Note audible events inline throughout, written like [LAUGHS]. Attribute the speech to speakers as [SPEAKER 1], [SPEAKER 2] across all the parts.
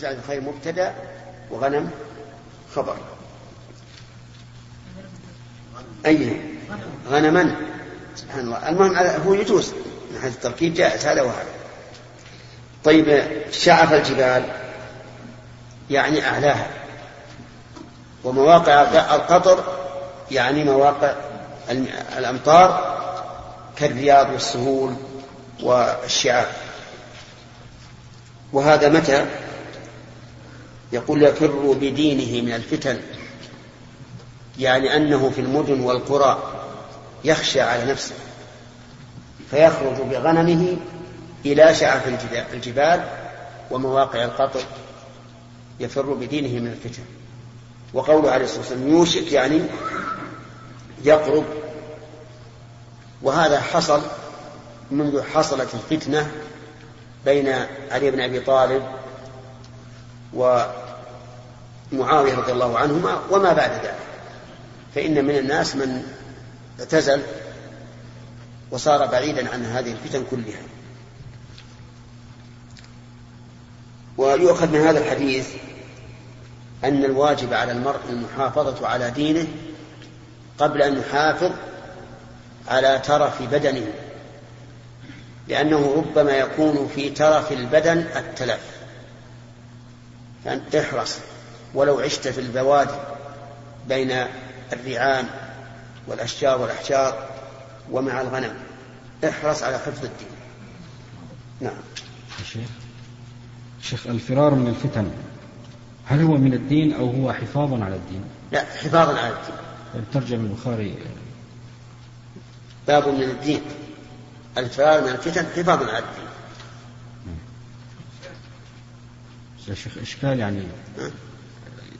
[SPEAKER 1] جعل الخير مبتدأ وغنم خبر. أي غنما. سبحان الله. المهم هو يجوز. من حيث التركيب جائز. هذا وهذا طيب شعف الجبال. يعني أعلاها ومواقع القطر يعني مواقع الأمطار كالرياض والسهول والشعاب وهذا متى؟ يقول يفر بدينه من الفتن يعني أنه في المدن والقرى يخشى على نفسه فيخرج بغنمه إلى شعف الجبال ومواقع القطر يفر بدينه من الفتن. وقوله عليه الصلاة والسلام يوشك يعني يقرب. وهذا حصل منذ حصلت الفتنة بين علي بن أبي طالب ومعاوية رضي الله عنهما وما بعد ذلك. فإن من الناس من اعتزل وصار بعيدا عن هذه الفتن كلها. ويؤخذ من هذا الحديث أن الواجب على المرء المحافظة على دينه قبل أن يحافظ على ترف بدنه لأنه ربما يكون في ترف البدن التلف. فأنت احرص. ولو عشت في البوادي بين الرعان والأشجار والأحجار ومع الغنم احرص على حفظ الدين. نعم.
[SPEAKER 2] شيخ شيخ الفرار من الفتن هل هو من الدين أو هو حفاظ على الدين؟
[SPEAKER 1] لا حفاظا على الدين.
[SPEAKER 2] ترجم البخاري.
[SPEAKER 1] باب من الدين. الفرار من الفتن حفاظا على الدين.
[SPEAKER 2] يا شيخ إشكال يعني.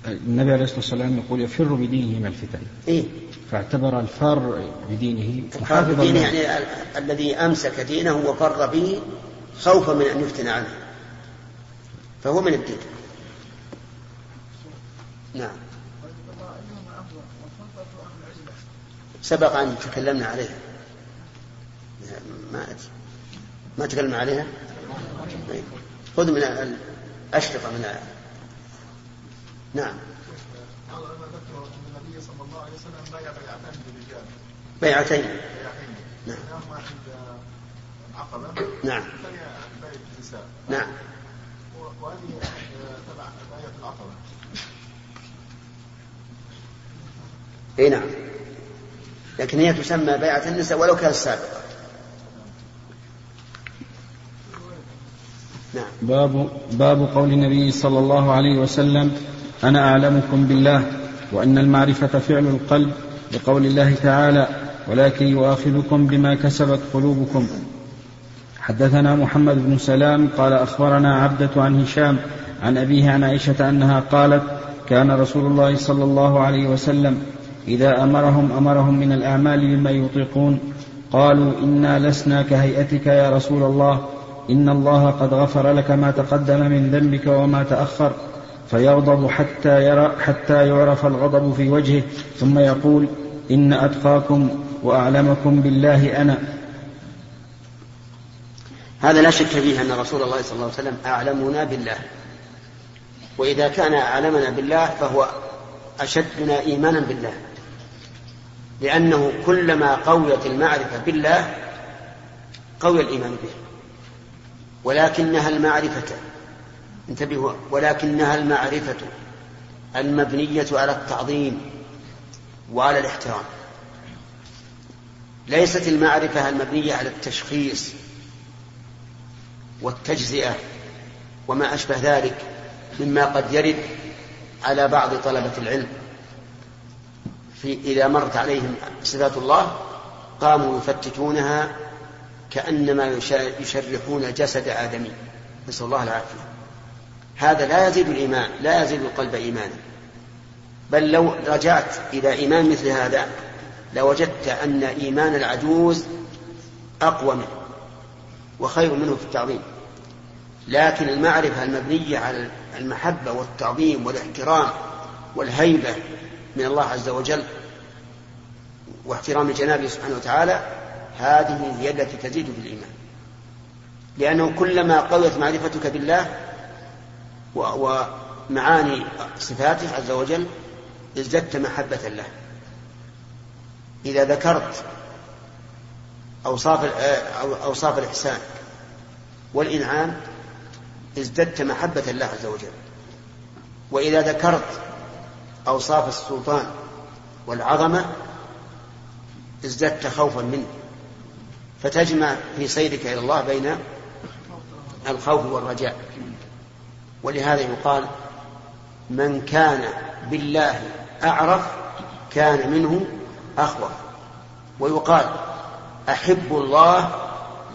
[SPEAKER 2] النبي عليه الصلاة والسلام يقول يفر بدينه من الفتن.
[SPEAKER 1] إيه؟
[SPEAKER 2] فاعتبر الفار بدينه
[SPEAKER 1] الفار بدينه يعني ال- الذي أمسك دينه وفر به خوفا من أن يفتن عنه فهو من الدين. نعم. سبق أن تكلمنا عليها. ما أدري. ما تكلمنا عليها؟ طيب. خذ من الأشرطة من نعم.
[SPEAKER 3] ذكر ان النبي صلى الله عليه وسلم بايع بيعتين. بالرجال
[SPEAKER 1] بيعتين نعم.
[SPEAKER 3] منهم واحد العقبه
[SPEAKER 1] نعم.
[SPEAKER 3] الثانية بيعه النساء
[SPEAKER 1] نعم
[SPEAKER 3] وهذه تبع بيعه العقبه
[SPEAKER 1] اي نعم. لكن هي تسمى بيعة النساء ولو كانت سابقة.
[SPEAKER 2] باب باب قول النبي صلى الله عليه وسلم أنا أعلمكم بالله وأن المعرفة فعل القلب لقول الله تعالى ولكن يؤاخذكم بما كسبت قلوبكم. حدثنا محمد بن سلام قال أخبرنا عبدة عن هشام عن أبيه عن عائشة أنها قالت كان رسول الله صلى الله عليه وسلم إذا أمرهم أمرهم من الأعمال بما يطيقون قالوا إنا لسنا كهيئتك يا رسول الله إن الله قد غفر لك ما تقدم من ذنبك وما تأخر فيغضب حتى يرى حتى يعرف الغضب في وجهه ثم يقول إن أتقاكم وأعلمكم بالله أنا.
[SPEAKER 1] هذا لا شك فيه أن رسول الله صلى الله عليه وسلم أعلمنا بالله. وإذا كان أعلمنا بالله فهو أشدنا إيمانا بالله. لأنه كلما قويت المعرفة بالله قوي الإيمان به. ولكنها المعرفة. انتبهوا ولكنها المعرفة المبنية على التعظيم وعلى الاحترام. ليست المعرفة المبنية على التشخيص والتجزئة وما أشبه ذلك مما قد يرد على بعض طلبة العلم. في إذا مرت عليهم صفات الله قاموا يفتتونها كأنما يشرحون جسد آدمي. نسأل الله العافية. هذا لا يزيد الإيمان لا يزيد القلب إيمانا. بل لو رجعت إلى إيمان مثل هذا لوجدت أن إيمان العجوز أقوى منه وخير منه في التعظيم. لكن المعرفة المبنية على المحبة والتعظيم والاحترام والهيبة من الله عز وجل واحترام جنابه سبحانه وتعالى هذه هي التي تزيد في الإيمان لأنه كلما قويت معرفتك بالله ومعاني صفاته عز وجل ازددت محبة له. إذا ذكرت أوصاف أوصاف الإحسان والإنعام ازددت محبة الله عز وجل. وإذا ذكرت أوصاف السلطان والعظمة ازددت خوفا منه. فتجمع في سيرك إلى الله بين الخوف والرجاء. ولهذا يقال من كان بالله أعرف كان منه أخوف ويقال أحب الله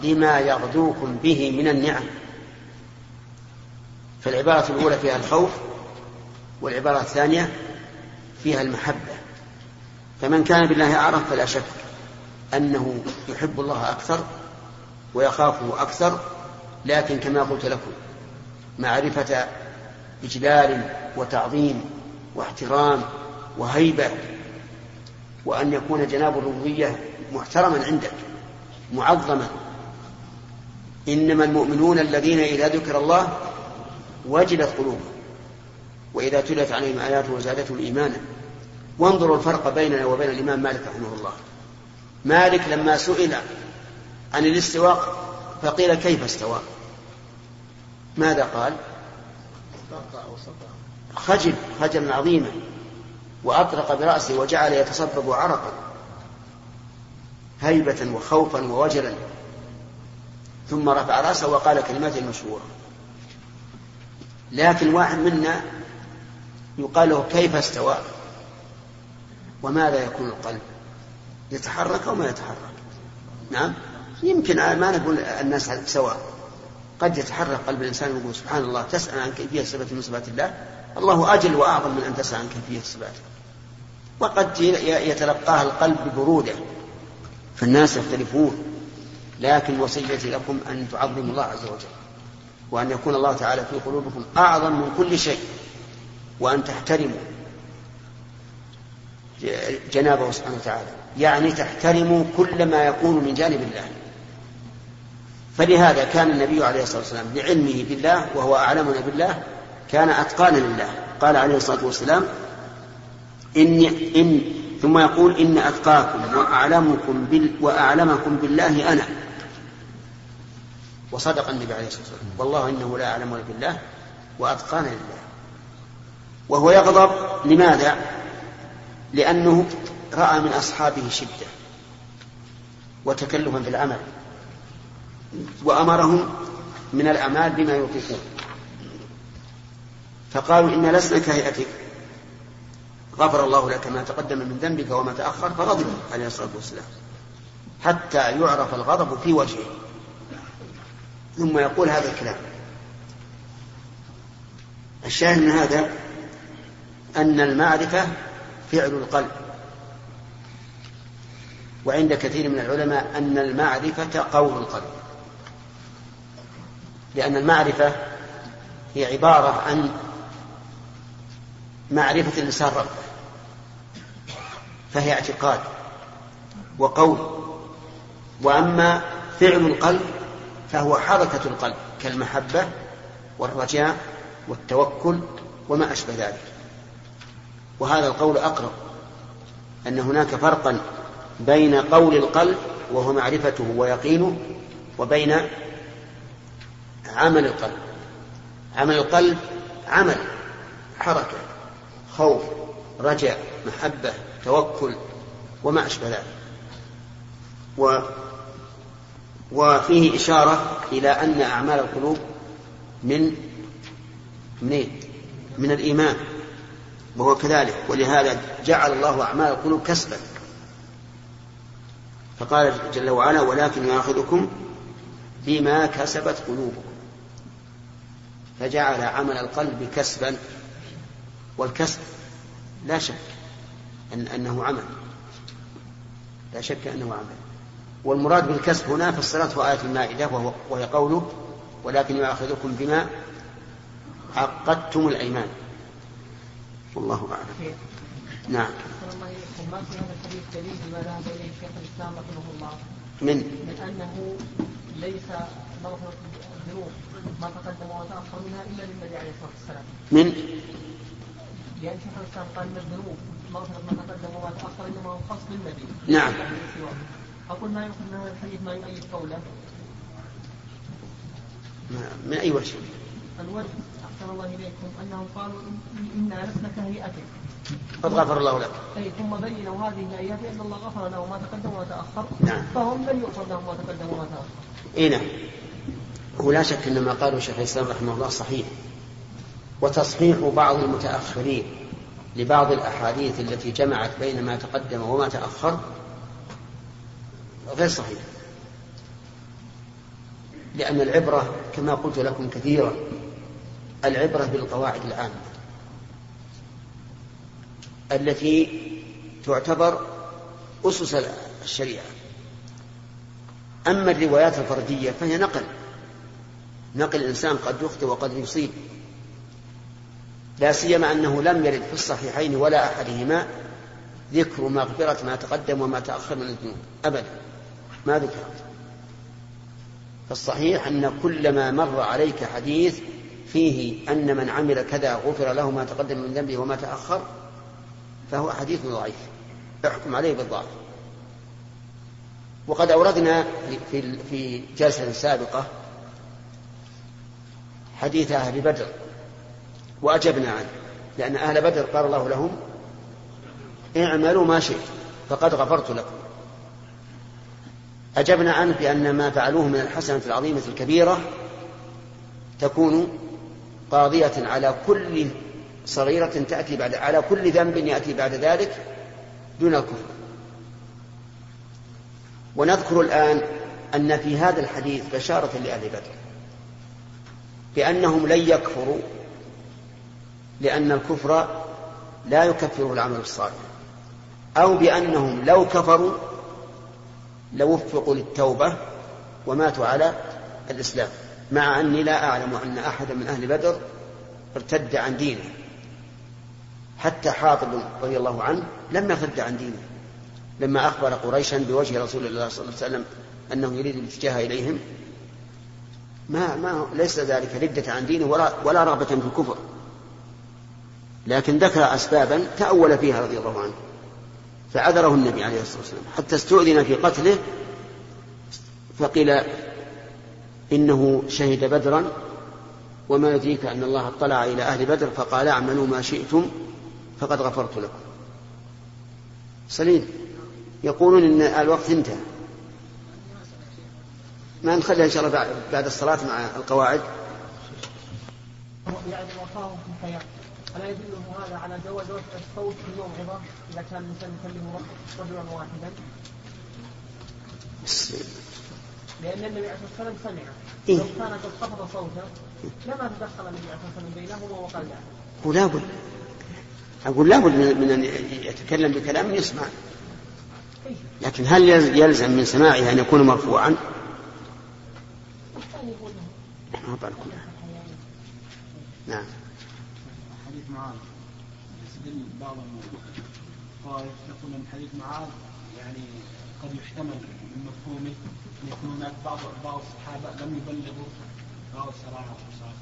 [SPEAKER 1] لما يغدوكم به من النعم. فالعبارة الأولى فيها الخوف والعبارة الثانية فيها المحبة. فمن كان بالله أعرف فلا شك. أنه يحب الله أكثر ويخافه أكثر لكن كما قلت لكم معرفة إجلال وتعظيم واحترام وهيبة وأن يكون جناب الربوبية محترما عندك معظما. إنما المؤمنون الذين إذا ذكر الله وجلت قلوبهم وإذا تلت عليهم آياته وزادتهم إيمانا. وانظروا الفرق بيننا وبين الإمام مالك رحمه الله. مالك لما سئل عن الاستواء فقيل كيف استوى؟ ماذا قال؟ خجل خجلا عظيما وأطرق برأسه وجعل يتصبب عرقا هيبة وخوفا ووجلا ثم رفع رأسه وقال كلمات المشهورة لكن واحد منا يقال له كيف استوى؟ وماذا يكون القلب؟ يتحرك أو ما يتحرك. نعم؟ يمكن ما نقول الناس سواء. قد يتحرك قلب الإنسان ويقول سبحان الله تسأل عن كيفية صفة من صفات الله الله أجل وأعظم من أن تسأل عن كيفية صفاته. وقد يتلقاها القلب ببرودة فالناس يختلفون. لكن وصيتي لكم أن تعظموا الله عز وجل وأن يكون الله تعالى في قلوبكم أعظم من كل شيء وأن تحترموا. جنابه سبحانه وتعالى. يعني تحترموا كل ما يكون من جانب الله. فلهذا كان النبي عليه الصلاة والسلام بعلمه بالله وهو أعلمنا بالله كان أتقانا لله. قال عليه الصلاة والسلام إني إن ثم يقول إن أتقاكم وأعلمكم بال وأعلمكم بالله أنا. وصدق النبي عليه الصلاة والسلام. والله إنه لا أعلم بالله وأتقانا لله. وهو يغضب لماذا؟ لأنه رأى من أصحابه شدة وتكلفا في العمل وأمرهم من الأعمال بما يطيقون فقالوا إن لسنا كهيئتك. غفر الله لك ما تقدم من ذنبك وما تأخر فغضب عليه الصلاة والسلام. حتى يعرف الغضب في وجهه. ثم يقول هذا الكلام. الشاهد من هذا أن المعرفة فعل القلب. وعند كثير من العلماء أن المعرفة قول القلب. لأن المعرفة هي عبارة عن معرفة الإنسان ربه. فهي اعتقاد وقول. وأما فعل القلب فهو حركة القلب كالمحبة والرجاء والتوكل وما أشبه ذلك. وهذا القول أقرب أن هناك فرقا بين قول القلب وهو معرفته ويقينه وبين عمل القلب. عمل القلب عمل حركة خوف رجاء محبة توكل وما أشبه ذلك. و وفيه إشارة إلى أن أعمال القلوب من منين؟ من الإيمان. وهو كذلك. ولهذا جعل الله أعمال القلوب كسبا. فقال جل وعلا ولكن يؤاخذكم بما كسبت قلوبكم. فجعل عمل القلب كسبا. والكسب لا شك أن أنه عمل. لا شك أنه عمل. والمراد بالكسب هنا في الصلاة وآية المائدة وهي قوله ولكن يؤاخذكم بما عقدتم الأيمان. والله أعلم نعم
[SPEAKER 4] ما في هذا الحديث دليل ما ذهب اليه شيخ الاسلام رحمه الله
[SPEAKER 1] من
[SPEAKER 4] من انه ليس مغفرة الذنوب ما تقدم وما تاخر منها الا للنبي عليه الصلاه والسلام.
[SPEAKER 1] من
[SPEAKER 4] لأن شيخ الاسلام قال ان الذنوب مغفره ما تقدم وما تاخر انما هو خاص بالنبي.
[SPEAKER 1] نعم.
[SPEAKER 4] أقول ما يؤخذ من هذا الحديث ما يؤيد قوله
[SPEAKER 1] من أي وجه
[SPEAKER 4] الوجه الله إليكم أنهم قالوا إن- انا لسنا كهيئتك.
[SPEAKER 1] قد غفر الله لك
[SPEAKER 4] أي ثم بينوا هذه الآيات أن الله غفر له ما تقدم وما تأخر
[SPEAKER 1] نعم.
[SPEAKER 4] فهم لن يغفر لهم ما تقدم وما تأخر.
[SPEAKER 1] اي نعم هو لا شك إن ما قاله شيخ الإسلام رحمه الله صحيح وتصحيح بعض المتأخرين لبعض الأحاديث التي جمعت بين ما تقدم وما تأخر غير صحيح لأن العبرة كما قلت لكم كثيرا العبرة بالقواعد العامة التي تعتبر أسس الشريعة. أما الروايات الفردية فهي نقل نقل الإنسان قد يخطئ وقد يصيب. لا سيما أنه لم يرد في الصحيحين ولا أحدهما ذكر مغفرة ما تقدم وما تأخر من الذنوب أبدا. ما ذكر فالصحيح أن كلما مر عليك حديث فيه أن من عمل كذا غفر له ما تقدم من ذنبه وما تأخر فهو حديث ضعيف. احكم عليه بالضعف. وقد أوردنا في- في جلسة سابقة حديث أهل بدر وأجبنا عنه لأن أهل بدر قال الله لهم اعملوا ما شئت فقد غفرت لكم. أجبنا عنه بأن ما فعلوه من الحسنة العظيمة الكبيرة تكون قاضية على كل صغيرة تأتي بعد على كل ذنب يأتي بعد ذلك دون الكفر. ونذكر الآن أن في هذا الحديث بشارة لأهل بدر بأنهم لن يكفروا لأن الكفر لا يكفره العمل الصالح أو بأنهم لو كفروا لوفقوا للتوبة وماتوا على الإسلام. مع أني لا أعلم أن أحدا من أهل بدر ارتد عن دينه. حتى حاطب رضي الله عنه لم يرتد عن دينه. لما أخبر قريشا بوجه رسول الله صلى الله عليه وسلم أنه يريد الاتجاه إليهم ما ما ليس ذلك ردة عن دينه ولا ولا رغبة في الكفر. لكن ذكر أسبابا تأول فيها رضي الله عنه فعذره النبي عليه الصلاة والسلام. حتى استؤذن في قتله فقيل إنه شهد بدرا وما يدريك أن الله اطلع إلى أهل بدر فقال اعملوا ما شئتم فقد غفرت لكم. سليم. يقولون إن الوقت انتهى. ما نخليها إن شاء الله بعد, الصلاة مع القواعد.
[SPEAKER 4] يعني وفاه في الحياة ألا يدله هذا على جواز رفع الصوت في الموعظة إذا كان الإنسان يكلم رجلا واحدا؟ لأن النبي عليه الصلاة والسلام سمع
[SPEAKER 1] إيه.
[SPEAKER 4] لو كان قد خفض صوته لما تدخل النبي عليه الصلاة والسلام بينهما وقال لا
[SPEAKER 1] هو لابد أقول لابد من من أن يتكلم بكلام يسمع
[SPEAKER 4] كيف؟
[SPEAKER 1] لكن هل يلزم من سماعه أن يكون مرفوعا؟
[SPEAKER 4] الثاني يقول له
[SPEAKER 1] ما بعرف. نعم
[SPEAKER 5] حديث معاذ يستدل بعض الطائف يقول إن حديث معاذ يعني قد يحتمل من مفهومه إن يكون هناك بعض بعض الصحابة لم يبلغوا بعض الشرائع الرسول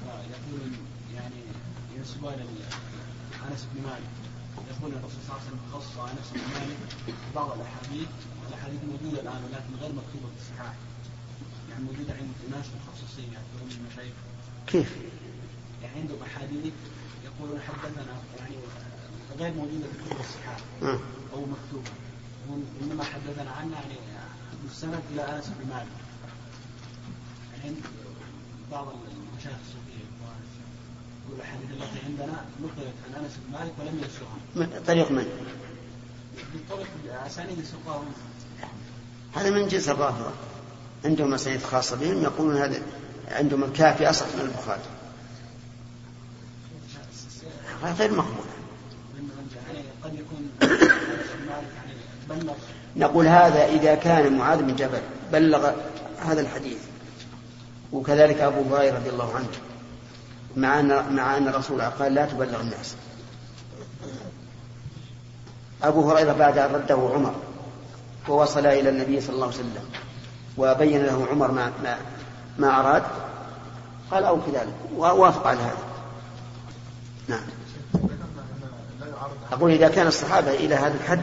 [SPEAKER 5] فيقول يعني ينسبون إلى أنس بن مالك. يقول الرسول صلى الله عليه وسلم خص أنس بن مالك بعض الأحاديث. والاحاديث موجودة الآن ولكن غير مكتوبة في الصحاح. يعني موجودة عند ناس مخصصين يعتبرون المشايخ.
[SPEAKER 1] كيف؟
[SPEAKER 5] يعني عندهم أحاديث يقولون حدثنا يعني غير موجودة في كتب الصحاح.
[SPEAKER 1] آه.
[SPEAKER 5] أو مكتوبة. وانما حدثنا عنها يعني مستند إلى انس بن مالك عند بعض المشايخ الصوفية يقول الاحاديث التي عندنا نقلت عن أنس بن مالك ولم ينسوها
[SPEAKER 1] من- طريق من؟
[SPEAKER 5] بالطرق اسانيد سوقها
[SPEAKER 1] هذا من جنس الرافضة. عندهم اسانيد خاصة بهم يقولون هذا عندهم الكافي أصح من البخاري. غير مقبول.
[SPEAKER 5] يعني قد يكون يعني بلغ
[SPEAKER 1] نقول هذا إذا كان معاذ بن جبل بلغ هذا الحديث. وكذلك أبو هريرة رضي الله عنه مع أن مع أن الرسول قال لا تبلغ الناس. أبو هريرة بعد أن رده عمر ووصل إلى النبي صلى الله عليه وسلم وبين له عمر ما ما, ما أراد قال أو كذلك ووافق على هذا. نعم. أقول إذا كان الصحابة إلى هذا الحد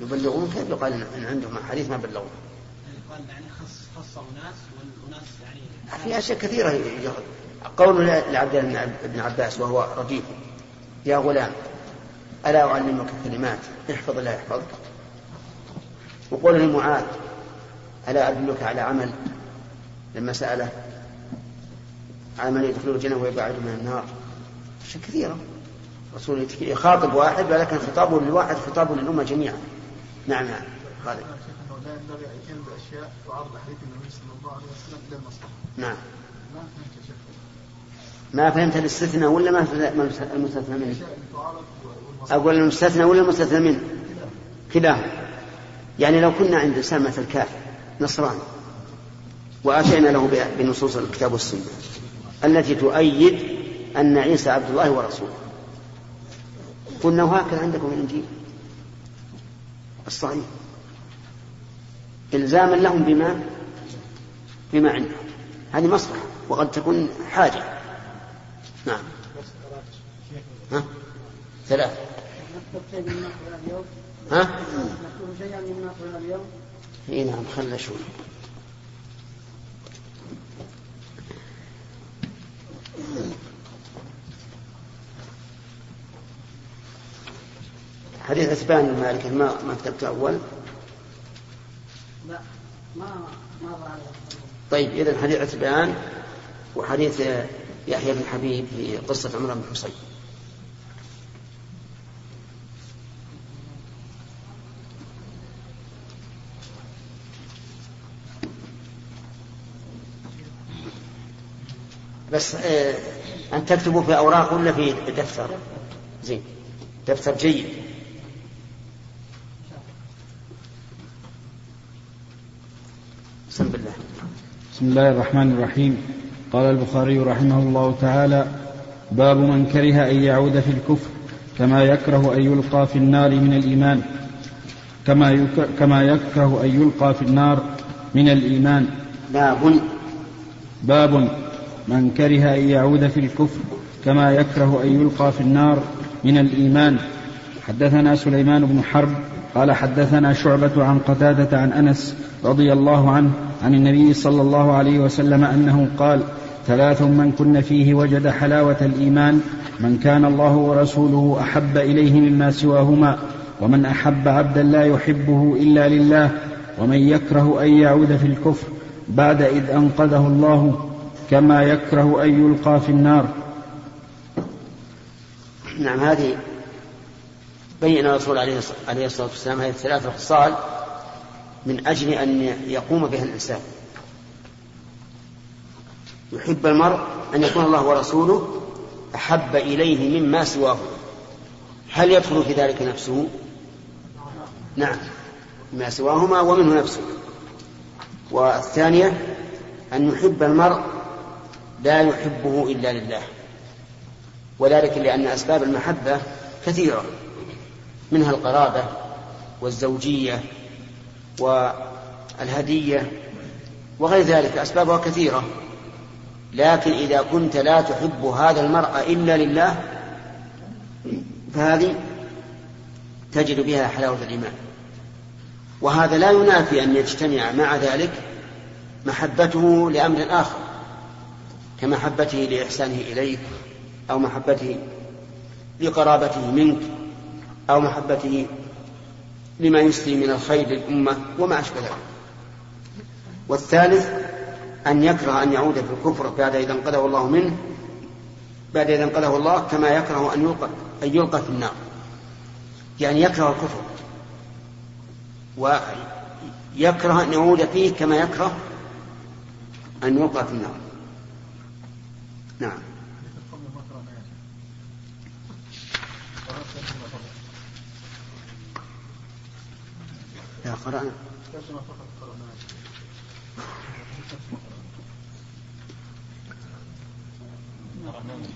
[SPEAKER 1] يبلغون كيف يقال إن عندهم حديث ما بلغوا
[SPEAKER 5] يقال يعني خص خص أناس والأناس يعني
[SPEAKER 1] في أشياء كثيرة قول لعبد الله بن عباس وهو رديف يا غلام ألا أعلمك كلمات؟ احفظ الله يحفظك. وقول لمعاذ ألا أدلك على عمل؟ لما سأله عمل يدخل الجنة ويبعد من النار. أشياء كثيرة. رسول يخاطب واحد ولكن خطابه للواحد خطابه للأمة جميعا. نعم نعم خالد
[SPEAKER 3] لا ينبغي أن يتم باشياء تعارض حديث النبي صلى الله عليه وسلم إلى المصلحة.
[SPEAKER 1] نعم
[SPEAKER 3] ما فهمت شيخ.
[SPEAKER 1] ما فهمت الاستثناء ولا ما المستثنى منه؟ أقول المستثنى ولا المستثنى منه؟ كلاهما يعني لو كنا عند إنسان مثل كافر نصراني وأتينا له بنصوص الكتاب والسنة التي تؤيد أن عيسى عبد الله ورسوله قلنا وهكذا عندكم الإنجيل الصحيح. إلزاما لهم بما بما عندهم. هذه مصلحة وقد تكون حاجة. نعم. ها؟ ثلاث ها؟ إي نعم خلنا شوي حديث أسبان المالك ما ما كتبته أول؟
[SPEAKER 4] لا ما ما.
[SPEAKER 1] طيب اذا حديث عتبان وحديث يحيى بن حبيب في قصة عمرو بن حصين. بس آه أن تكتبوا في أوراق ولا في دفتر؟ زين دفتر جيد. بسم الله
[SPEAKER 2] الرحمن الرحيم. قال البخاري رحمه الله تعالى باب من كره أن يعود في الكفر كما يكره أن يلقى في النار من الإيمان. كما يك كما يكره أن يلقى في النار من الإيمان.
[SPEAKER 1] باب.
[SPEAKER 2] باب من كره أن يعود في الكفر كما يكره أن يلقى في النار من الإيمان. حدثنا سليمان بن حرب قال حدثنا شعبة عن قتادة عن أنس رضي الله عنه عن النبي صلى الله عليه وسلم أنه قال ثلاث من كن فيه وجد حلاوة الإيمان من كان الله ورسوله أحب إليه مما سواهما ومن أحب عبدا لا يحبه إلا لله ومن يكره أن يعود في الكفر بعد إذ أنقذه الله كما يكره أن يلقى في النار.
[SPEAKER 1] نعم هذه بين الرسول عليه الصلاة والسلام هذه الثلاث خصال من أجل أن يقوم بها الإنسان. يحب المرء أن يكون الله ورسوله أحب إليه مما سواه. هل يدخل في ذلك نفسه؟ نعم. ما سواهما ومنه نفسه. والثانية أن يحب المرء لا يحبه إلا لله. وذلك لأن أسباب المحبة كثيرة. منها القرابة والزوجية والهدية وغير ذلك أسبابها كثيرة. لكن إذا كنت لا تحب هذا المرء إلا لله فهذه تجد بها حلاوة الإيمان. وهذا لا ينافي أن يجتمع مع ذلك محبته لأمر آخر كمحبته لإحسانه إليك أو محبته لقرابته منك. أو محبته لما يسري من الخير للأمة وما أشبه ذلك. والثالث أن يكره أن يعود في الكفر بعد إذا انقذه الله منه بعد إذا انقذه الله كما يكره أن يلقى أن يلقى في النار. يعني يكره الكفر ويكره أن يعود فيه كما يكره أن يلقى في النار. نعم. لا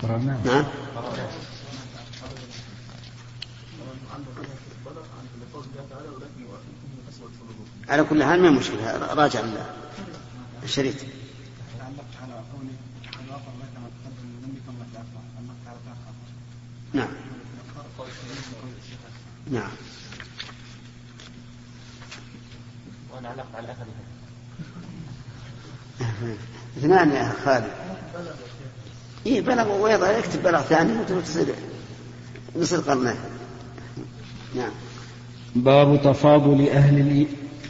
[SPEAKER 1] قرأنا نعم. على كل حال ما مشكلة. راجع الشريط.
[SPEAKER 2] علقت على قولي قد غفر لك ما تقدم من ذنبك وما تاخر علقت على تاخر
[SPEAKER 1] نعم
[SPEAKER 2] قول السليم وقول الشيخ
[SPEAKER 1] نعم
[SPEAKER 5] علقت على [LAUGHS]
[SPEAKER 1] اثنان يا خالد. اي بلغ ويضع يكتب بلغ ثاني وتصير نصير قرنه. نعم.
[SPEAKER 2] باب تفاضل أهل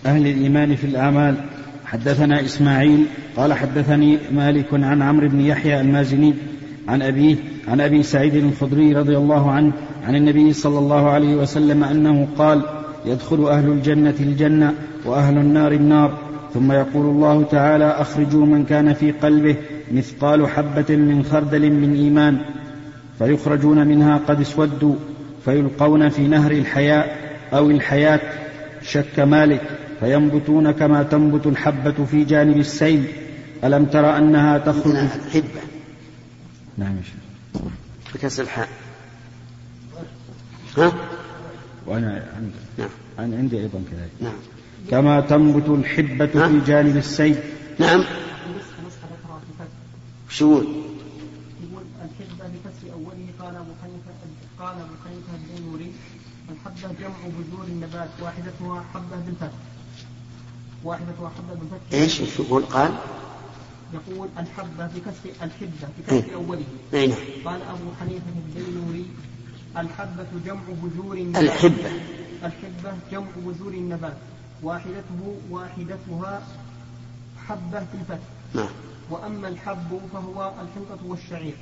[SPEAKER 2] أهل الإيمان في الأعمال. حدثنا إسماعيل قال حدثني مالك عن عمرو بن يحيى المازني عن أبيه عن أبي سعيد الخدري رضي الله عنه عن النبي صلى الله عليه وسلم أنه قال يدخل أهل الجنة الجنة وأهل النار النار. ثم يقول الله تعالى أخرجوا من كان في قلبه مثقال حبة من خردل من إيمان. فيخرجون منها قد اسودوا فيلقون في نهر الحياء أو الحياة شك مالك فينبتون كما تنبت الحبة في جانب السيل. ألم تر أنها تخرج؟
[SPEAKER 1] حبة.
[SPEAKER 2] نعم يا شيخ.
[SPEAKER 1] بكسر الحاء. ها؟
[SPEAKER 2] وأنا عندي
[SPEAKER 1] نعم.
[SPEAKER 2] أنا عندي أيضا كذلك.
[SPEAKER 1] نعم.
[SPEAKER 2] كما تنبت الحبة
[SPEAKER 1] ها؟
[SPEAKER 2] في جانب السيل
[SPEAKER 1] نعم. شو يقول؟
[SPEAKER 4] يقول الحبة بكسر أوله قال أبو حنيفة قال أبو حنيفة الحبة جمع بذور النبات واحدتها حبة بالفتح واحدتها حبة بالفتح
[SPEAKER 1] إيش شو يقول؟ قال؟
[SPEAKER 4] يقول الحبة بكسر الحبة
[SPEAKER 1] إيه.
[SPEAKER 4] بكسر أوله.
[SPEAKER 1] اي نعم.
[SPEAKER 4] قال أبو حنيفة الدينوري الحبة جمع بذور النبات.
[SPEAKER 1] الحبة.
[SPEAKER 4] الحبة جمع بذور النبات. واحدته واحدتها حبة في الفتح.
[SPEAKER 1] نعم.
[SPEAKER 4] وأما الحب فهو الحنطة والشعير.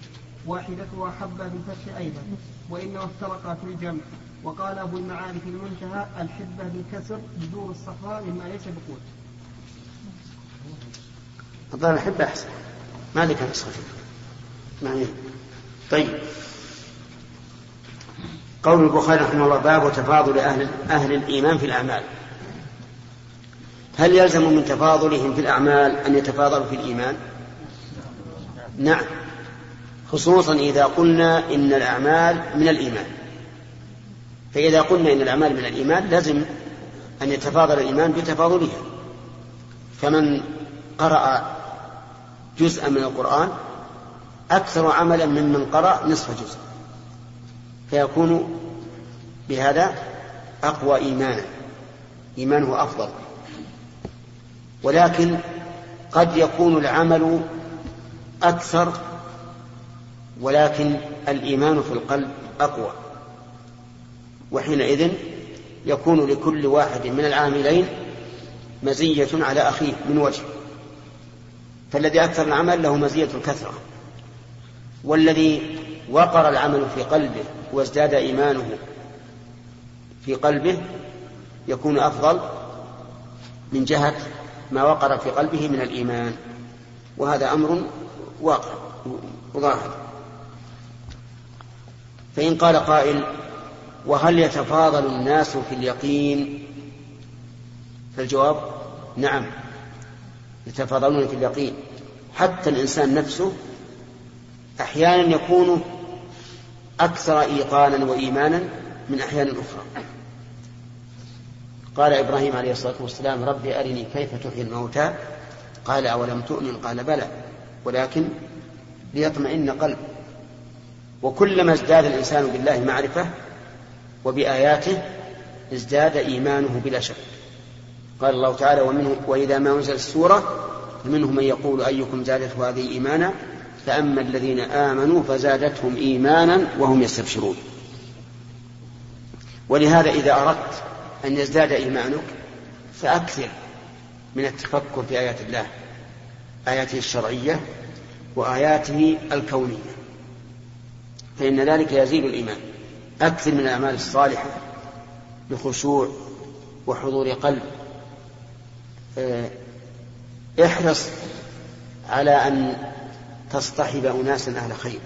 [SPEAKER 4] واحدتها حبة بالفتح أيضا. وإنما افترقا في الجمع. وقال أبو المعارف المنتهى الحبة بالكسر بذور الصفراء مما ليس بقوت.
[SPEAKER 1] الظاهر الحبة أحسن. ما لك نسخة يعني طيب. قول البخاري رحمه الله باب تفاضل أهل أهل الإيمان في الأعمال. هل يلزم من تفاضلهم في الأعمال أن يتفاضلوا في الإيمان؟ نعم. خصوصا إذا قلنا إن الأعمال من الإيمان. فإذا قلنا إن الأعمال من الإيمان لازم أن يتفاضل الإيمان بتفاضلها. فمن قرأ جزءا من القرآن أكثر عملا ممن قرأ نصف جزء. فيكون بهذا أقوى إيمانا. إيمانه أفضل. ولكن قد يكون العمل أكثر ولكن الإيمان في القلب أقوى. وحينئذ يكون لكل واحد من العاملين مزية على أخيه من وجه. فالذي أكثر العمل له مزية الكثرة. والذي وقر العمل في قلبه وازداد إيمانه في قلبه يكون أفضل من جهة ما وقر في قلبه من الإيمان. وهذا أمر واقع وظاهر فإن قال قائل وهل يتفاضل الناس في اليقين؟ فالجواب نعم يتفاضلون في اليقين. حتى الإنسان نفسه أحيانا يكون أكثر إيقانا وإيمانا من أحيان أخرى. قال إبراهيم عليه الصلاة والسلام ربي أرني كيف تحيي الموتى؟ قال أولم تؤمن؟ قال بلى. ولكن ليطمئن قلب. وكلما ازداد الإنسان بالله معرفة وبآياته ازداد إيمانه بلا شك. قال الله تعالى ومنه وإذا ما أنزل السورة فمنهم من يقول أيكم زادته هذه إيمانا؟ فأما الذين آمنوا فزادتهم إيمانا وهم يستبشرون. ولهذا إذا أردت أن يزداد إيمانك فأكثر من التفكر في آيات الله آياته الشرعية وآياته الكونية. فإن ذلك يزيد الإيمان. أكثر من الأعمال الصالحة بخشوع وحضور قلب. آه، احرص على أن تصطحب أناسا أهل خير.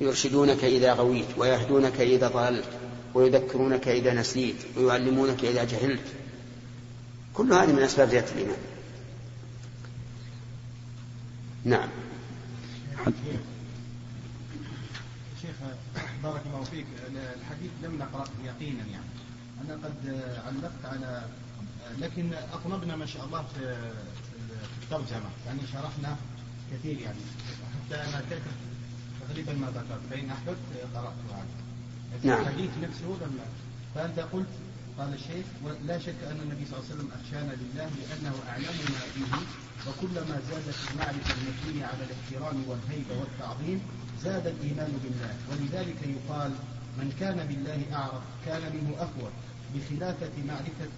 [SPEAKER 1] يرشدونك إذا غويت ويهدونك إذا ضللت ويذكرونك إذا نسيت ويعلمونك إذا جهلت. كل هذه من أسباب زيادة الإيمان. نعم.
[SPEAKER 2] شيخ بارك الله فيك. الحديث لم نقرأ يقينا يعني. أنا قد علقت على لكن أطنبنا ما شاء الله في
[SPEAKER 6] ترجمة يعني شرحنا كثير يعني. حتى أنا تقريبا ما ذكرت فإن أحببت قرأت هذا.
[SPEAKER 1] نعم.
[SPEAKER 6] الحديث نفسه لما فأنت قلت قال الشيخ ولا شك أن النبي صلى الله عليه وسلم أخشانا لله لأنه أعلمنا به وكلما زادت المعرفة المبنية على الاحترام والهيبة والتعظيم زاد الإيمان بالله. ولذلك يقال من كان بالله أعرف كان منه أقوى بخلافة معرفة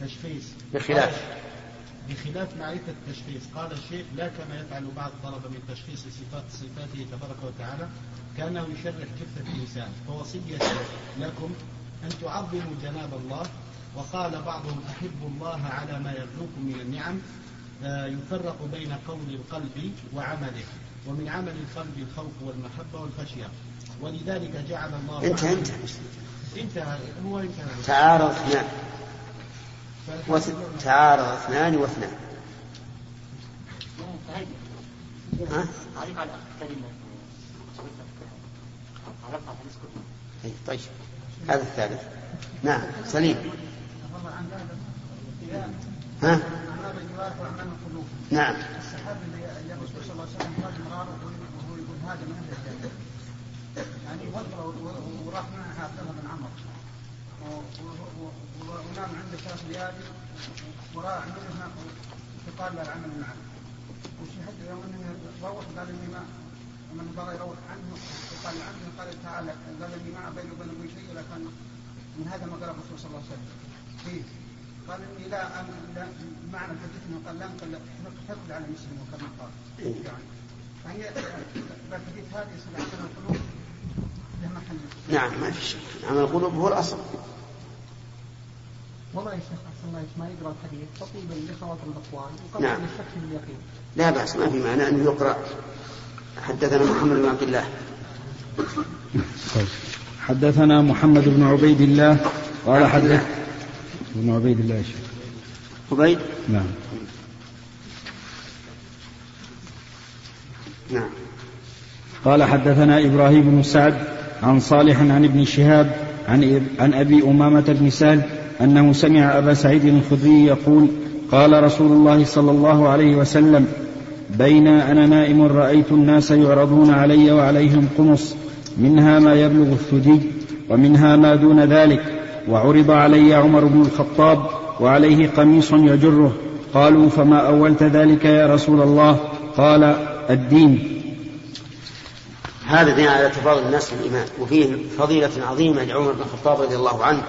[SPEAKER 6] تشخيص.
[SPEAKER 1] بخلاف.
[SPEAKER 6] بخلاف معرفة التشخيص. قال الشيخ لا كما يفعل بعض الطلبة من تشخيص صفات صفاته تبارك وتعالى كأنه يشرح جثة الإنسان. فوصية لكم أن تعظموا جناب الله. وقال بعضهم أحبوا الله على ما يرجوكم من النعم يفرق بين قول القلب وعمله ومن عمل القلب الخوف والمحبة والخشية. ولذلك جعل الله
[SPEAKER 1] انتهى انتهى.
[SPEAKER 6] انتهى. هو انتهى.
[SPEAKER 1] تعارض اثنان
[SPEAKER 6] ف-
[SPEAKER 1] وث- تعارض اثنان واثنان. ها؟ أي، طيب. هذا الثالث. نعم سليم. ها؟ نعم.
[SPEAKER 4] السحاب اللي الرسول صلى الله عليه وسلم قال وهو يقول هذا من أهل الجنه. يعني وراح معها عبد الله بن عمرو و- و- و- و- ونام عنده ثلاث ليالي وراح منها فقال له العمل معه. حد يوم انه روح قال اني ما لما بغى يروح عنه قال عنه قال تعالى قال اني ما بيني وبين أبوي شيء لكن من هذا ما قال الرسول صلى الله عليه وسلم. فيه قال اني لا لا معنى الحديث انه قال لا انقل حقد على مسلم وكما قال يعني فهي الحديث هذه عندنا القلوب
[SPEAKER 1] نعم ما في شك. عمل القلوب هو الأصل.
[SPEAKER 4] والله يا شيخ أحسن الله ما يقرأ الحديث تطيبا لخواطر الاقوال وقبل
[SPEAKER 1] نعم.
[SPEAKER 4] الشك باليقين
[SPEAKER 1] لا بأس ما في معنى أنه يقرأ. حدثنا محمد بن عبد الله.
[SPEAKER 2] حدثنا محمد بن عبيد الله قال حدث بن عبيد الله يا شيخ.
[SPEAKER 1] عبيد؟
[SPEAKER 2] نعم.
[SPEAKER 1] نعم.
[SPEAKER 2] قال حدثنا إبراهيم بن سعد عن صالح عن ابن شهاب عن عن أبي أمامة بن سهل أنه سمع أبا سعيد الخدري يقول قال رسول الله صلى الله عليه وسلم بين أنا نائم رأيت الناس يعرضون علي وعليهم قمص منها ما يبلغ الثدي ومنها ما دون ذلك وعرض علي عمر بن الخطاب وعليه قميص يجره قالوا فما أولت ذلك يا رسول الله؟ قال الدين.
[SPEAKER 1] هذا دين على تفاضل الناس في الإيمان وفيه فضيلة عظيمة لعمر بن الخطاب رضي الله عنه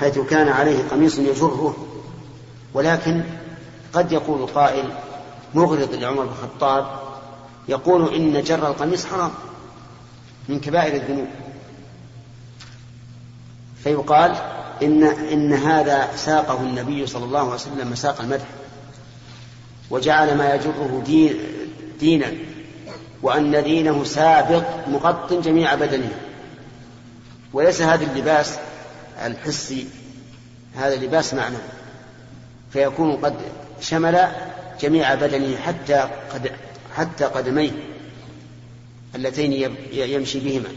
[SPEAKER 1] حيث كان عليه قميص يجره ولكن قد يقول قائل مغرض لعمر بن الخطاب يقول إن جر القميص حرام من كبائر الذنوب. فيقال إن إن هذا ساقه النبي صلى الله عليه وسلم مساق المدح وجعل ما يجره دين دينا وأن دينه سابق مغط جميع بدنه. وليس هذا اللباس الحسي هذا لباس معنوي فيكون قد شمل جميع بدنه حتى قد حتى قدميه اللتين يمشي بهما.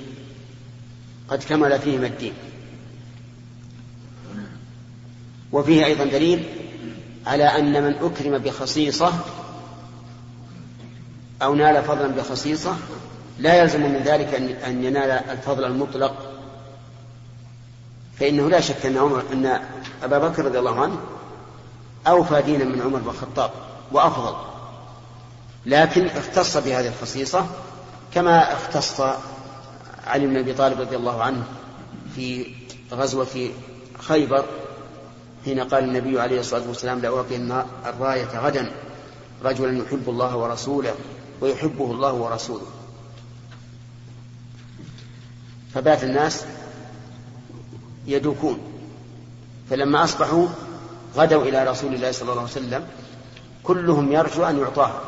[SPEAKER 1] قد كمل فيهما الدين. وفيه أيضا دليل على أن من أكرم بخصيصة أو نال فضلا بخصيصة لا يلزم من ذلك أن ينال الفضل المطلق. فإنه لا شك أن عمر أن أبا بكر رضي الله عنه أوفى دينا من عمر بن الخطاب وأفضل. لكن اختص بهذه الخصيصة كما اختص علي بن أبي طالب رضي الله عنه في غزوة خيبر حين قال النبي عليه الصلاة والسلام لأعطين الراية غدا رجلا يحب الله ورسوله. ويحبه الله ورسوله. فبات الناس يدوكون. فلما أصبحوا غدوا إلى رسول الله صلى الله عليه وسلم كلهم يرجو أن يعطاها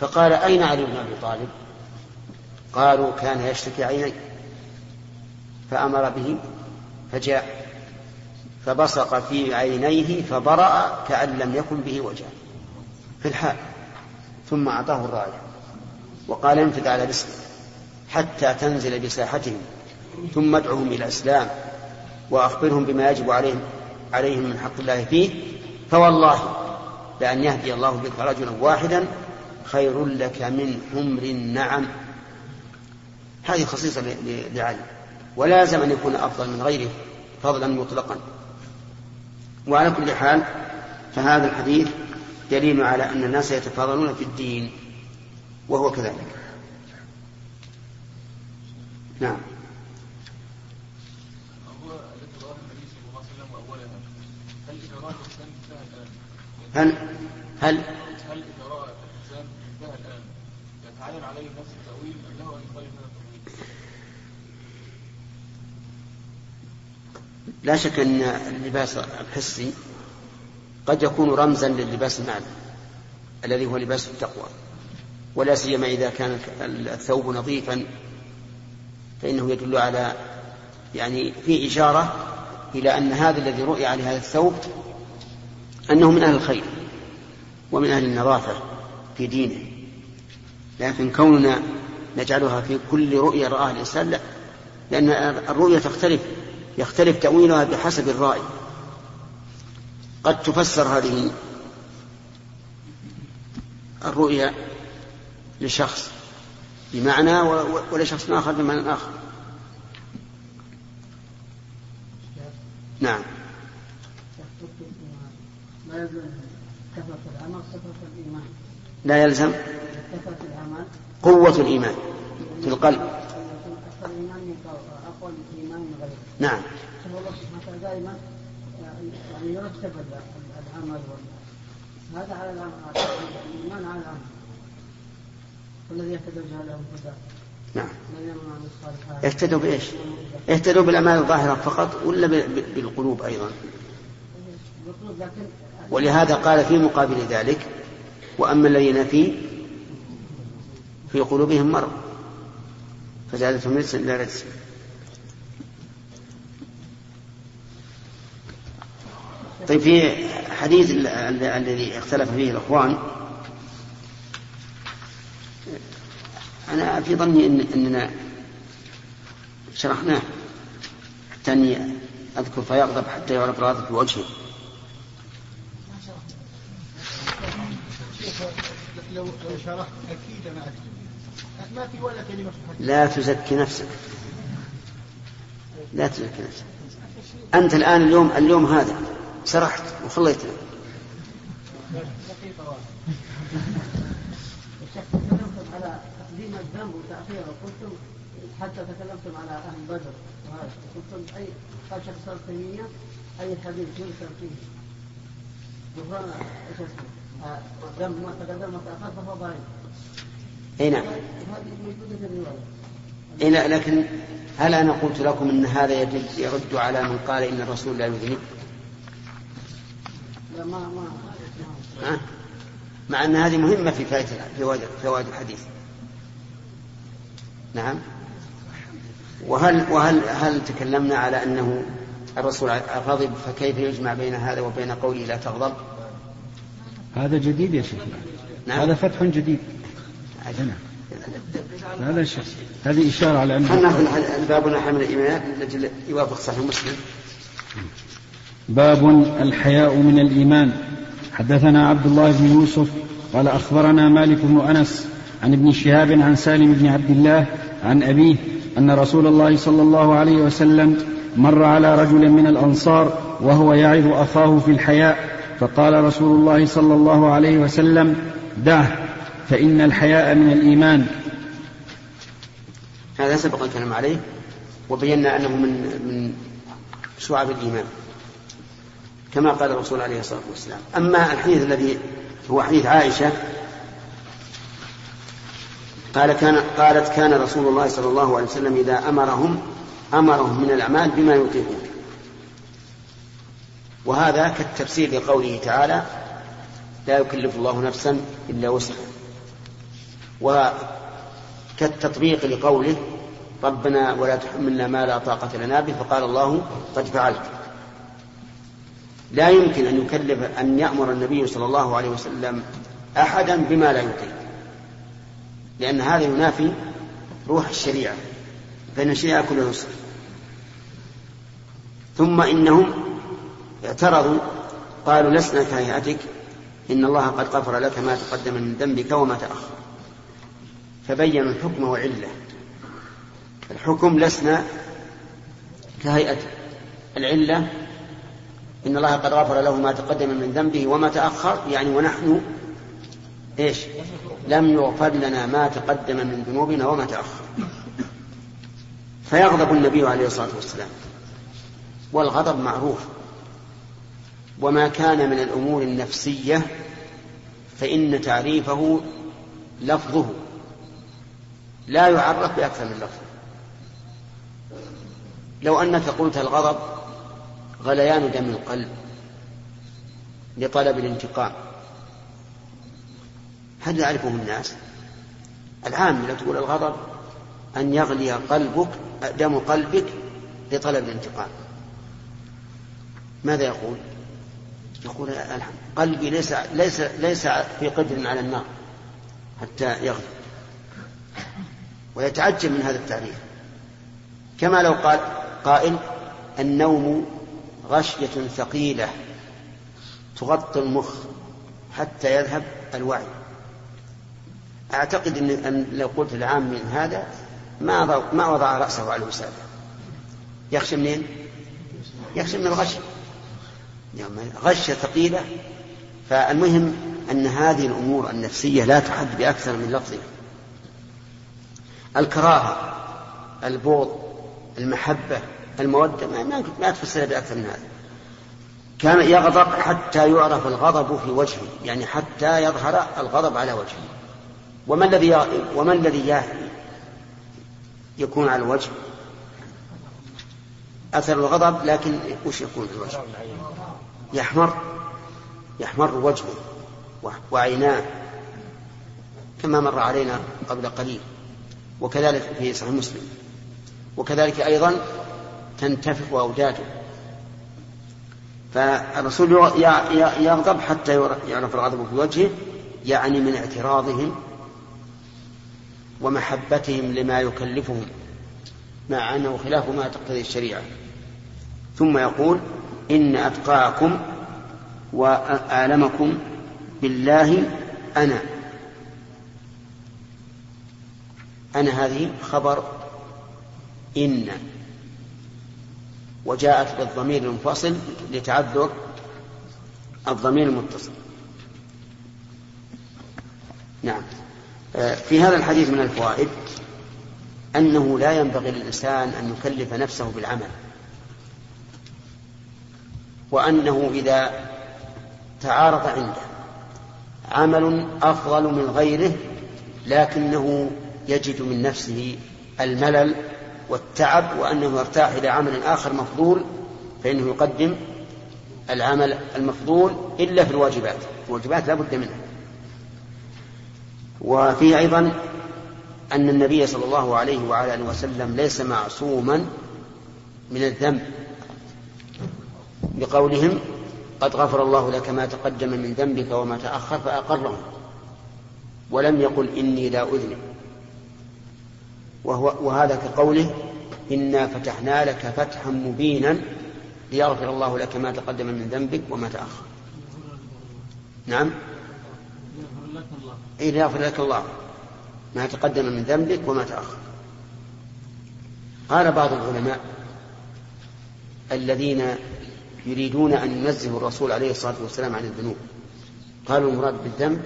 [SPEAKER 1] فقال أين علي بن أبي طالب؟ قالوا كان يشتكي عينيه فأمر به فجاء. فبصق في عينيه فبرأ كأن لم يكن به وجع في الحال. ثم أعطاه الراية وقال انفذ على رزقك حتى تنزل بساحتهم ثم ادعهم إلى الإسلام وأخبرهم بما يجب عليهم عليهم من حق الله فيه. فوالله لأن يهدي الله بك رجلا واحدا خير لك من حمر النعم. هذه خصيصة لعلي. ولازم أن يكون أفضل من غيره فضلا مطلقا. وعلى كل حال فهذا الحديث دليل على أن الناس يتفاضلون في الدين وهو كذلك نعم
[SPEAKER 5] هل
[SPEAKER 1] هل هل
[SPEAKER 5] اذا راى الانسان مثلها الان يتعين عليه نفس التاويل ام له ان يخالف هذا؟
[SPEAKER 1] لا شك أن اللباس الحسي قد يكون رمزا للباس المعنى الذي هو لباس التقوى ولا سيما إذا كان الثوب نظيفا فإنه يدل على يعني في إشارة إلى أن هذا الذي رؤي عليه هذا الثوب أنه من أهل الخير ومن أهل النظافة في دينه. لكن كوننا نجعلها في كل رؤية رآها الإنسان لا لأن الرؤية تختلف يختلف تأويلها بحسب الرأي. قد تفسر هذه الرؤيا لشخص بمعنى ولشخص آخر بمعنى آخر. نعم.
[SPEAKER 7] لا يلزم
[SPEAKER 1] قوة الإيمان في القلب.
[SPEAKER 7] يكون يعني يرتب ال- العمل هذا على العمل الإيمان على والذي
[SPEAKER 1] نعم. اهتدوا بإيش؟ اهتدوا بالأعمال الظاهرة فقط ولا بالقلوب
[SPEAKER 7] لكن
[SPEAKER 1] ولهذا قال في مقابل ذلك وأما الذين في في قلوبهم مرض فزادتهم رجسا إلى رجس طيب في حديث ال- ال- الذي اختلف فيه الإخوان. أنا في ظني إن أننا شرحناه حتى أني أذكر فيغضب حتى يعرف الغاضب في وجهه.
[SPEAKER 6] لو شرحت أكيد ما في ولا كلمه
[SPEAKER 1] لا تزكي نفسك. لا تزكي نفسك. أنت الآن اليوم اليوم هذا. سرحت وخليتنا
[SPEAKER 7] دقيقة واحدة. تكلمتم على تقديم الذنب وتأخيره قلتم حتى تكلمتم على أهل بدر. وهذا قلتم أي قال شيخ تيمية أي حديث يذكر فيه. غفران إيش اسمه؟ الذنب ما تقدم ما تأخر فهو ضعيف.
[SPEAKER 1] أي نعم.
[SPEAKER 7] هذه موجودة في الرواية.
[SPEAKER 1] أي لا لكن هل أنا قلت لكم أن هذا يدل يرد على من قال إن الرسول لا يذنب
[SPEAKER 7] ما ما ما-
[SPEAKER 1] ها؟ مع أن هذه مهمة في فوائد فوائد الحديث. نعم. وهل وهل هل تكلمنا على أنه الرسول غضب فكيف يجمع بين هذا وبين قوله لا تغضب؟
[SPEAKER 2] هذا جديد يا شيخ.
[SPEAKER 1] نعم.
[SPEAKER 2] هذا فتح جديد. نعم. هذا شيء هذه إشارة على
[SPEAKER 1] خلنا
[SPEAKER 2] أنه
[SPEAKER 1] نأخذ بابنا حمل الإيمان لأجل يوافق صحيح مسلم؟
[SPEAKER 2] باب الحياء من الإيمان. حدثنا عبد الله بن يوسف قال أخبرنا مالك بن أنس عن ابن شهاب عن سالم بن عبد الله عن أبيه أن رسول الله صلى الله عليه وسلم مر على رجل من الأنصار وهو يعظ أخاه في الحياء فقال رسول الله صلى الله عليه وسلم دعه فإن الحياء من الإيمان.
[SPEAKER 1] هذا سبق الكلام عليه وبينا أنه من من شعب الإيمان. كما قال الرسول عليه الصلاة والسلام. أما الحديث الذي هو حديث عائشة قال كان قالت كان رسول الله صلى الله عليه وسلم إذا أمرهم أمرهم من الأعمال بما يطيقون. وهذا كالتفسير لقوله تعالى لا يكلف الله نفسا إلا وسعها. وكالتطبيق لقوله ربنا ولا تحملنا ما لا طاقة لنا به. فقال الله قد فعلت. لا يمكن أن يكلف أن يأمر النبي صلى الله عليه وسلم أحدا بما لا يطيق. لأن هذا ينافي روح الشريعة فإن الشريعة كلها يسر ثم إنهم اعترضوا قالوا لسنا كهيئتك إن الله قد غفر لك ما تقدم من ذنبك وما تأخر. فبينوا الحكم وعلة. الحكم لسنا كهيئته العلة إن الله قد غفر له ما تقدم من ذنبه وما تأخر يعني ونحن إيش؟ لم يغفر لنا ما تقدم من ذنوبنا وما تأخر. فيغضب النبي عليه الصلاة والسلام. والغضب معروف. وما كان من الأمور النفسية فإن تعريفه لفظه. لا يعرف بأكثر من لفظ. لو أنك قلت الغضب غليان دم القلب لطلب الانتقام. هل يعرفه الناس؟ العام لو تقول الغضب أن يغلي قلبك دم قلبك لطلب الانتقام. ماذا يقول؟ يقول قلبي ليس ليس ليس في قدر على النار حتى يغلي. ويتعجب من هذا التعريف. كما لو قال قائل النوم غشية ثقيلة تغطي المخ حتى يذهب الوعي. أعتقد أن, لو قلت العام من هذا ما ما وضع رأسه على الوسادة. يخشى منين؟ يخشى من الغش يعني غشة ثقيلة. فالمهم أن هذه الأمور النفسية لا تحد بأكثر من لفظها. الكراهة البغض المحبة المودة ما, ما تفسرها بأكثر من هذا. كان يغضب حتى يعرف الغضب في وجهه يعني حتى يظهر الغضب على وجهه. وما الذي وما الذي يكون على الوجه؟ أثر الغضب لكن وش يكون في الوجه؟ يحمر. يحمر وجهه وعيناه كما مر علينا قبل قليل. وكذلك في صحيح مسلم. وكذلك أيضا تنتفخ أوداده فالرسول يغضب حتى يعرف الغضب في وجهه يعني من اعتراضهم ومحبتهم لما يكلفهم مع أنه خلاف ما تقتضي الشريعة. ثم يقول إن أتقاكم وأعلمكم بالله أنا. أنا هذه خبر إن. وجاءت بالضمير المنفصل لتعذر الضمير المتصل. نعم. في هذا الحديث من الفوائد أنه لا ينبغي للإنسان أن يكلف نفسه بالعمل وأنه إذا تعارض عنده عمل أفضل من غيره لكنه يجد من نفسه الملل والتعب وأنه يرتاح إلى عمل آخر مفضول فإنه يقدم العمل المفضول إلا في الواجبات. الواجبات لا بد منها. وفيه أيضا أن النبي صلى الله عليه وعلى آله وسلم ليس معصوما من الذنب. بقولهم قد غفر الله لك ما تقدم من ذنبك وما تأخر فأقره. ولم يقل إني لا أذنب. وهو وهذا كقوله إنا فتحنا لك فتحا مبينا ليغفر الله لك ما تقدم من ذنبك وما تأخر. نعم؟ إيه ليغفر لك الله ما تقدم من ذنبك وما تأخر. قال بعض العلماء الذين يريدون أن ينزهوا الرسول عليه الصلاة والسلام عن الذنوب قالوا المراد بالذنب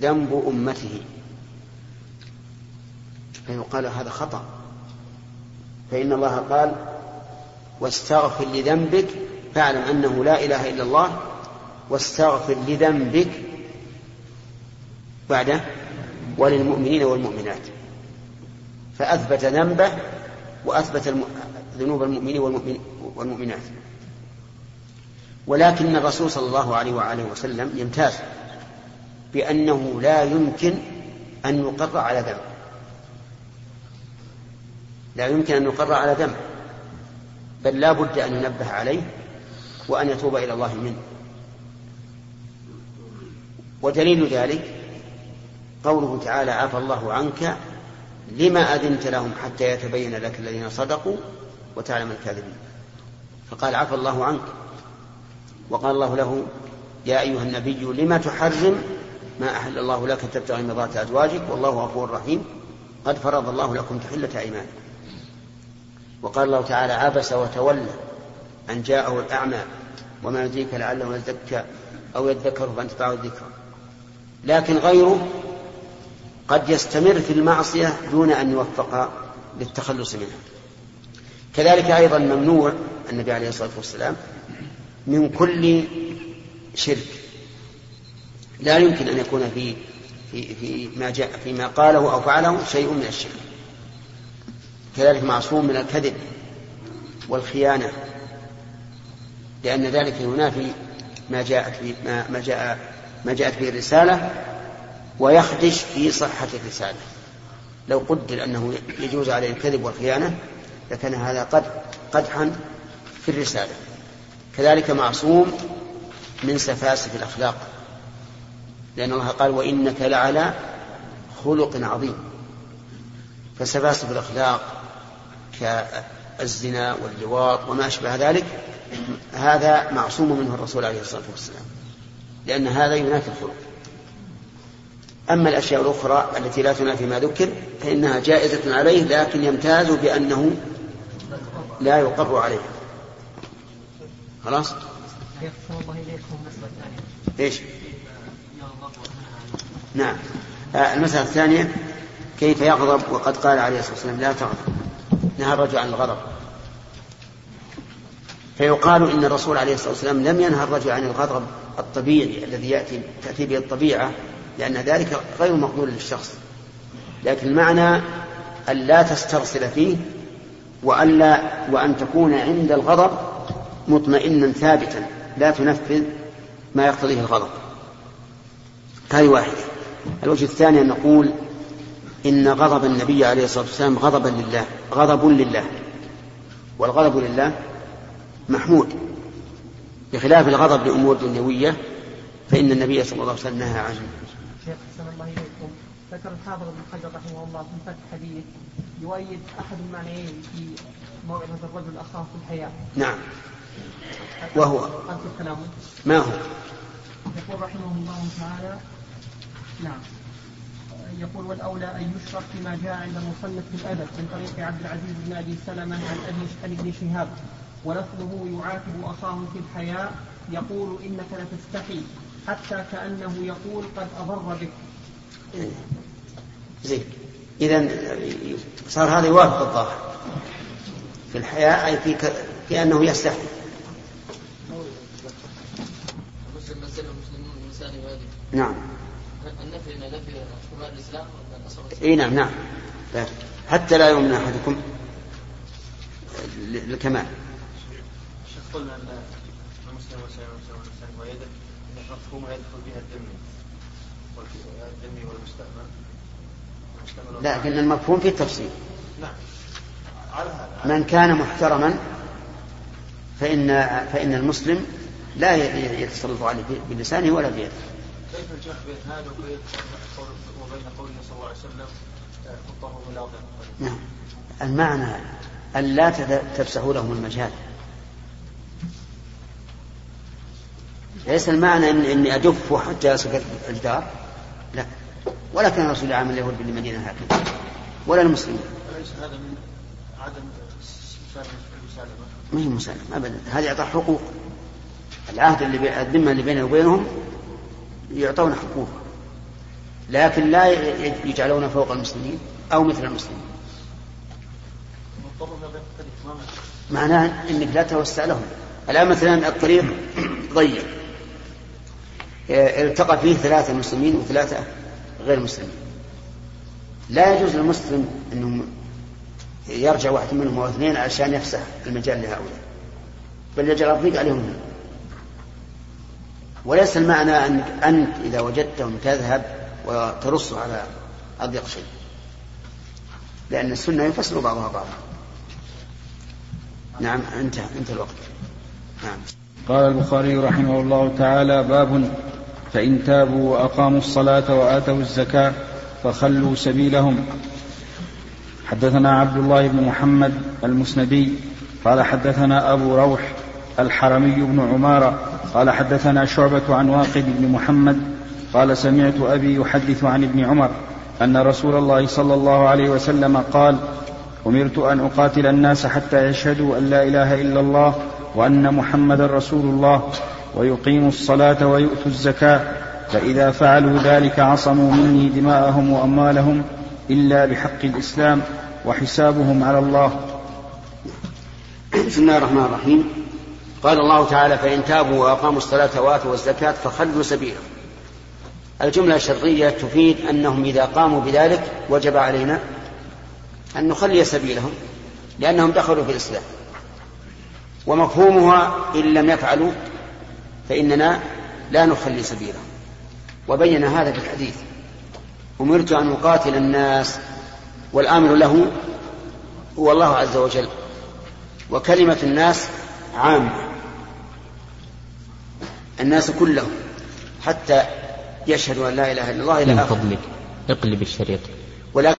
[SPEAKER 1] ذنب أمته. فيقال هذا خطأ. فإن الله قال واستغفر لذنبك فاعلم أنه لا إله إلا الله واستغفر لذنبك بعده وللمؤمنين والمؤمنات. فأثبت ذنبه وأثبت ذنوب المؤمنين والمؤمنات. ولكن الرسول صلى الله عليه وآله وسلم يمتاز بأنه لا يمكن أن يقر على ذنب. لا يمكن أن يقر على ذنب بل لا بد أن ينبه عليه وأن يتوب إلى الله منه. ودليل ذلك قوله تعالى عفى الله عنك لما أذنت لهم حتى يتبين لك الذين صدقوا وتعلم الكاذبين. فقال عفى الله عنك. وقال الله له يا أيها النبي لما تحرم ما أحل الله لك تبتغي مرضات أزواجك؟ والله غفور رحيم. قد فرض الله لكم تحلة أيمانكم. وقال الله تعالى عبس وتولى أن جاءه الأعمى وما يدريك لعله يزكى أو يذكر فأنتفعه الذكر. لكن غيره قد يستمر في المعصية دون أن يوفق للتخلص منها. كذلك أيضا ممنوع النبي عليه الصلاة والسلام من كل شرك. لا يمكن أن يكون في في في ما جاء فيما قاله أو فعله شيء من الشرك. كذلك معصوم من الكذب والخيانة لأن ذلك ينافي ما جاءت ما, ما جاء ما جاءت به الرسالة ويخدش في صحة الرسالة. لو قدر أنه يجوز عليه الكذب والخيانة لكان هذا قد قدحا في الرسالة. كذلك معصوم من سفاسف الأخلاق لأن الله قال وإنك لعلى خلق عظيم فسفاسف الأخلاق كالزنا واللواط وما أشبه ذلك هذا معصوم منه الرسول عليه الصلاة والسلام لأن هذا ينافي الخلق. أما الأشياء الأخرى التي لا تنافي ما ذكر فإنها جائزة عليه لكن يمتاز بأنه لا يقر عليه. خلاص؟ إيش؟ نعم. آه المسألة الثانية كيف يغضب وقد قال عليه الصلاة والسلام لا تغضب؟ نهى الرجل عن الغضب. فيقال إن الرسول عليه الصلاة والسلام لم ينهى الرجل عن الغضب الطبيعي الذي يأتي تأتي به الطبيعة لأن ذلك غير مقبول للشخص. لكن المعنى أن لا تسترسل فيه وألا وأن تكون عند الغضب مطمئنا ثابتا لا تنفذ ما يقتضيه الغضب. هذه واحدة. الوجه الثاني أن نقول إن غضب النبي عليه الصلاة والسلام غضبا لله غضب لله. والغضب لله محمود. بخلاف الغضب لأمور دنيوية فإن النبي صلى الله عليه وسلم نهى عنه.
[SPEAKER 4] شيخ أحسن الله إليكم. ذكر الحافظ ابن حجر رحمه الله في فتح حديث يؤيد أحد المعنيين في موعظة الرجل أخاه في الحياة.
[SPEAKER 1] نعم. وهو؟ ما هو؟
[SPEAKER 4] يقول رحمه الله تعالى نعم. يقول والأولى أن يشرح فيما جاء عند المصنف في الأدب من طريق عبد العزيز بن أبي سلمة عن أبي عن ابن شهاب. ولفظه يعاتب أخاه في الحياة يقول إنك لتستحي حتى كأنه يقول قد أضر بك.
[SPEAKER 1] زين. إذا صار هذا يوافق الظاهر. في الحياة أي في, ك... في أنه يستحي نعم.
[SPEAKER 3] النفي إن نفي
[SPEAKER 1] إي نعم نعم. حتى لا يؤمن أحدكم للكمال
[SPEAKER 3] شيخ قلنا أن المسلم والمسلم ويده مفهوم يدخل بها الذمي الذمي والمستأمن
[SPEAKER 1] لكن المفهوم في التفصيل.
[SPEAKER 3] نعم. على هذا
[SPEAKER 1] من كان محترما فإن فإن المسلم لا يتسلط عليه بلسانه ولا بيده.
[SPEAKER 3] كيف الجمع بين هذا وبين قول وبين قوله صلى الله عليه وسلم خطه بلاطن
[SPEAKER 1] نعم. المعنى أن لا تفسحوا لهم المجال. ليس المعنى إن إني أدف حتى أسكت الجدار؟ لا. ولا كان رسول الله عامل اليهود بالمدينة هكذا. ولا المسلمين.
[SPEAKER 3] أليس هذا من عدم المسالمة؟
[SPEAKER 1] ما هي مسالمة أبدا. هذه إعطاء حقوق. العهد اللي. الذمة اللي بينه وبينهم يعطون حقوق لكن لا يجعلون فوق المسلمين أو مثل المسلمين. معناه إنك لا توسع لهم. الآن مثلا الطريق ضيق. التقى فيه ثلاثة مسلمين وثلاثة غير مسلمين. لا يجوز للمسلم أنه يرجع واحد منهم أو اثنين عشان يفسح المجال لهؤلاء بل يجعل الضيق عليهم هم. وليس المعنى انك أنت إذا وجدتهم تذهب وترص على اضيق شيء لأن السنة يفسر بعضها بعضا. نعم انتهى انتهى الوقت. نعم.
[SPEAKER 2] قال البخاري رحمه الله تعالى باب فإن تابوا وأقاموا الصلاة وآتوا الزكاة فخلوا سبيلهم. حدثنا عبد الله بن محمد المسندي قال حدثنا أبو روح الحرمي بن عمارة قال حدثنا شعبة عن واقد بن محمد قال سمعت أبي يحدث عن ابن عمر أن رسول الله صلى الله عليه وسلم قال أمرت أن أقاتل الناس حتى يشهدوا أن لا إله إلا الله وأن محمدا رسول الله ويقيموا الصلاة ويؤتوا الزكاة فإذا فعلوا ذلك عصموا مني دماءهم وأموالهم إلا بحق الإسلام وحسابهم على الله.
[SPEAKER 1] بسم الله الرحمن الرحيم. قال الله تعالى فإن تابوا وأقاموا الصلاة وآتوا الزكاة فخلوا سبيلهم الجملة الشرطية تفيد أنهم إذا قاموا بذلك وجب علينا أن نخلي سبيلهم لأنهم دخلوا في الإسلام. ومفهومها إن لم يفعلوا فإننا لا نخلي سبيلهم. وبين هذا في الحديث أمرت أن أقاتل الناس والآمر له هو الله عز وجل. وكلمة الناس عامة. الناس كلهم حتى يشهدوا أن لا إله إلا الله إلى
[SPEAKER 8] من فضلك اقلب الشريط.
[SPEAKER 1] ولكن